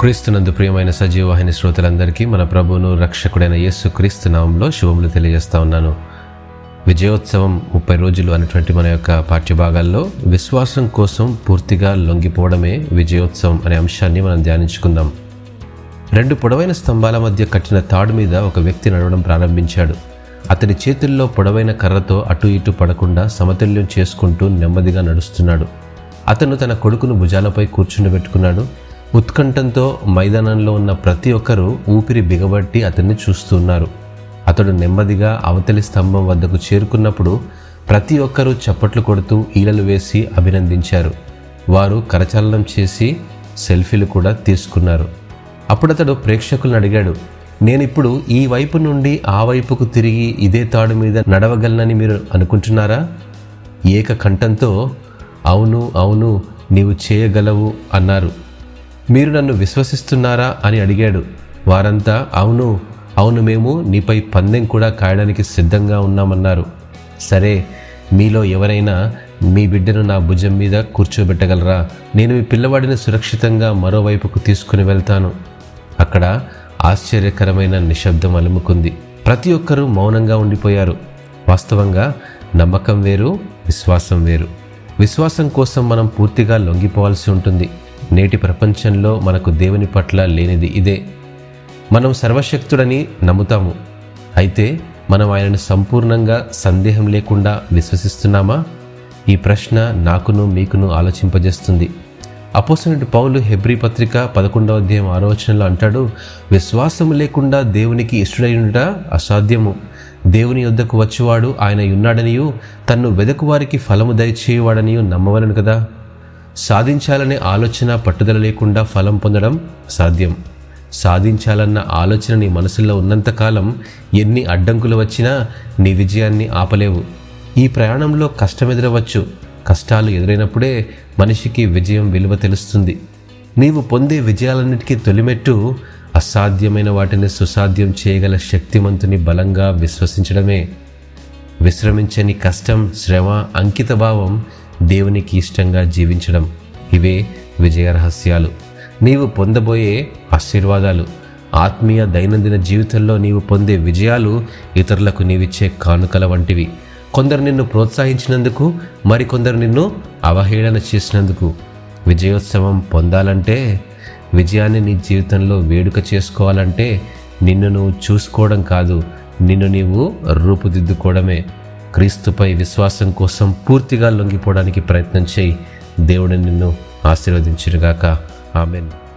క్రీస్తునందు ప్రియమైన సజీవవాహిని శ్రోతలందరికీ మన ప్రభువును రక్షకుడైన యేసు క్రీస్తు నామంలో శుభములు తెలియజేస్తా ఉన్నాను. విజయోత్సవం ముప్పై రోజులు అనేటువంటి మన యొక్క పాఠ్యభాగాల్లో విశ్వాసం కోసం పూర్తిగా లొంగిపోవడమే విజయోత్సవం అనే అంశాన్ని మనం ధ్యానించుకుందాం. రెండు పొడవైన స్తంభాల మధ్య కట్టిన తాడు మీద ఒక వ్యక్తి నడవడం ప్రారంభించాడు. అతని చేతుల్లో పొడవైన కర్రతో అటు ఇటు పడకుండా సమతుల్యం చేసుకుంటూ నెమ్మదిగా నడుస్తున్నాడు. అతను తన కొడుకును భుజాలపై కూర్చుండబెట్టుకున్నాడు. ఉత్కంఠంతో మైదానంలో ఉన్న ప్రతి ఒక్కరూ ఊపిరి బిగబట్టి అతన్ని చూస్తున్నారు. అతడు నెమ్మదిగా అవతలి స్తంభం వద్దకు చేరుకున్నప్పుడు ప్రతి ఒక్కరూ చప్పట్లు కొడుతూ ఈలలు వేసి అభినందించారు. వారు కరచాలనం చేసి సెల్ఫీలు కూడా తీసుకున్నారు. అప్పుడు అతడు ప్రేక్షకులను అడిగాడు నేనిప్పుడు ఈ వైపు నుండి ఆ వైపుకు తిరిగి ఇదే తాడు మీద నడవగలనని మీరు అనుకుంటున్నారా? ఏక కంఠంతో అవును అవును నీవు చేయగలవు అన్నారు. మీరు నన్ను విశ్వసిస్తున్నారా అని అడిగాడు. వారంతా అవును అవును మేము నీపై పందెం కూడా కాయడానికి సిద్ధంగా ఉన్నామన్నారు. సరే మీలో ఎవరైనా మీ బిడ్డను నా భుజం మీద కూర్చోబెట్టగలరా? నేను మీ పిల్లవాడిని సురక్షితంగా మరోవైపుకు తీసుకుని వెళ్తాను. అక్కడ ఆశ్చర్యకరమైన నిశ్శబ్దం అలుముకుంది. ప్రతి ఒక్కరూ మౌనంగా ఉండిపోయారు. వాస్తవంగా నమ్మకం వేరు విశ్వాసం వేరు. విశ్వాసం కోసం మనం పూర్తిగా లొంగిపోవాల్సి ఉంటుంది. నేటి ప్రపంచంలో మనకు దేవుని పట్ల లేనిది ఇదే. మనం సర్వశక్తుడని నమ్ముతాము. అయితే మనం ఆయనను సంపూర్ణంగా సందేహం లేకుండా విశ్వసిస్తున్నామా? ఈ ప్రశ్న నాకును మీకును ఆలోచింపజేస్తుంది. అపోసనటి పౌలు హెబ్రి పత్రిక పదకొండవ అధ్యాయం ఆలోచనలో అంటాడు విశ్వాసం లేకుండా దేవునికి ఇష్టడైనట అసాధ్యము. దేవుని యొద్దకు వచ్చేవాడు ఆయన ఉన్నాడనియు తన్ను వెదకు వారికి ఫలము దయచేయువాడనియు నమ్మవలను కదా? సాధించాలనే ఆలోచన పట్టుదల లేకుండా ఫలం పొందడం సాధ్యం. సాధించాలన్న ఆలోచన నీ మనసులో ఉన్నంతకాలం ఎన్ని అడ్డంకులు వచ్చినా నీ విజయాన్ని ఆపలేవు. ఈ ప్రయాణంలో కష్టం ఎదురవచ్చు కష్టాలు ఎదురైనప్పుడే మనిషికి విజయం విలువ తెలుస్తుంది. నీవు పొందే విజయాలన్నిటికీ తొలిమెట్టు అసాధ్యమైన వాటిని సుసాధ్యం చేయగల శక్తిమంతుని బలంగా విశ్వసించడమే. విశ్రమించని కష్టం శ్రమ అంకితభావం దేవునికి ఇష్టంగా జీవించడం. ఇవే విజయ రహస్యాలు. నీవు పొందబోయే ఆశీర్వాదాలు. ఆత్మీయ దైనందిన జీవితంలో నీవు పొందే విజయాలు ఇతరులకు నీవిచ్చే కానుకల వంటివి. కొందరు నిన్ను ప్రోత్సహించినందుకు మరికొందరు నిన్ను అవహేళన చేసినందుకు. విజయోత్సవం పొందాలంటే విజయాన్ని నీ జీవితంలో వేడుక చేసుకోవాలంటే నిన్ను నువ్వు చూసుకోవడం కాదు నిన్ను నీవు రూపుదిద్దుకోవడమే. క్రీస్తుపై విశ్వాసం కోసం పూర్తిగా లొంగిపోవడానికి ప్రయత్నం చేయి. దేవుడు నిన్ను ఆశీర్వదించినగాక. ఆమెను.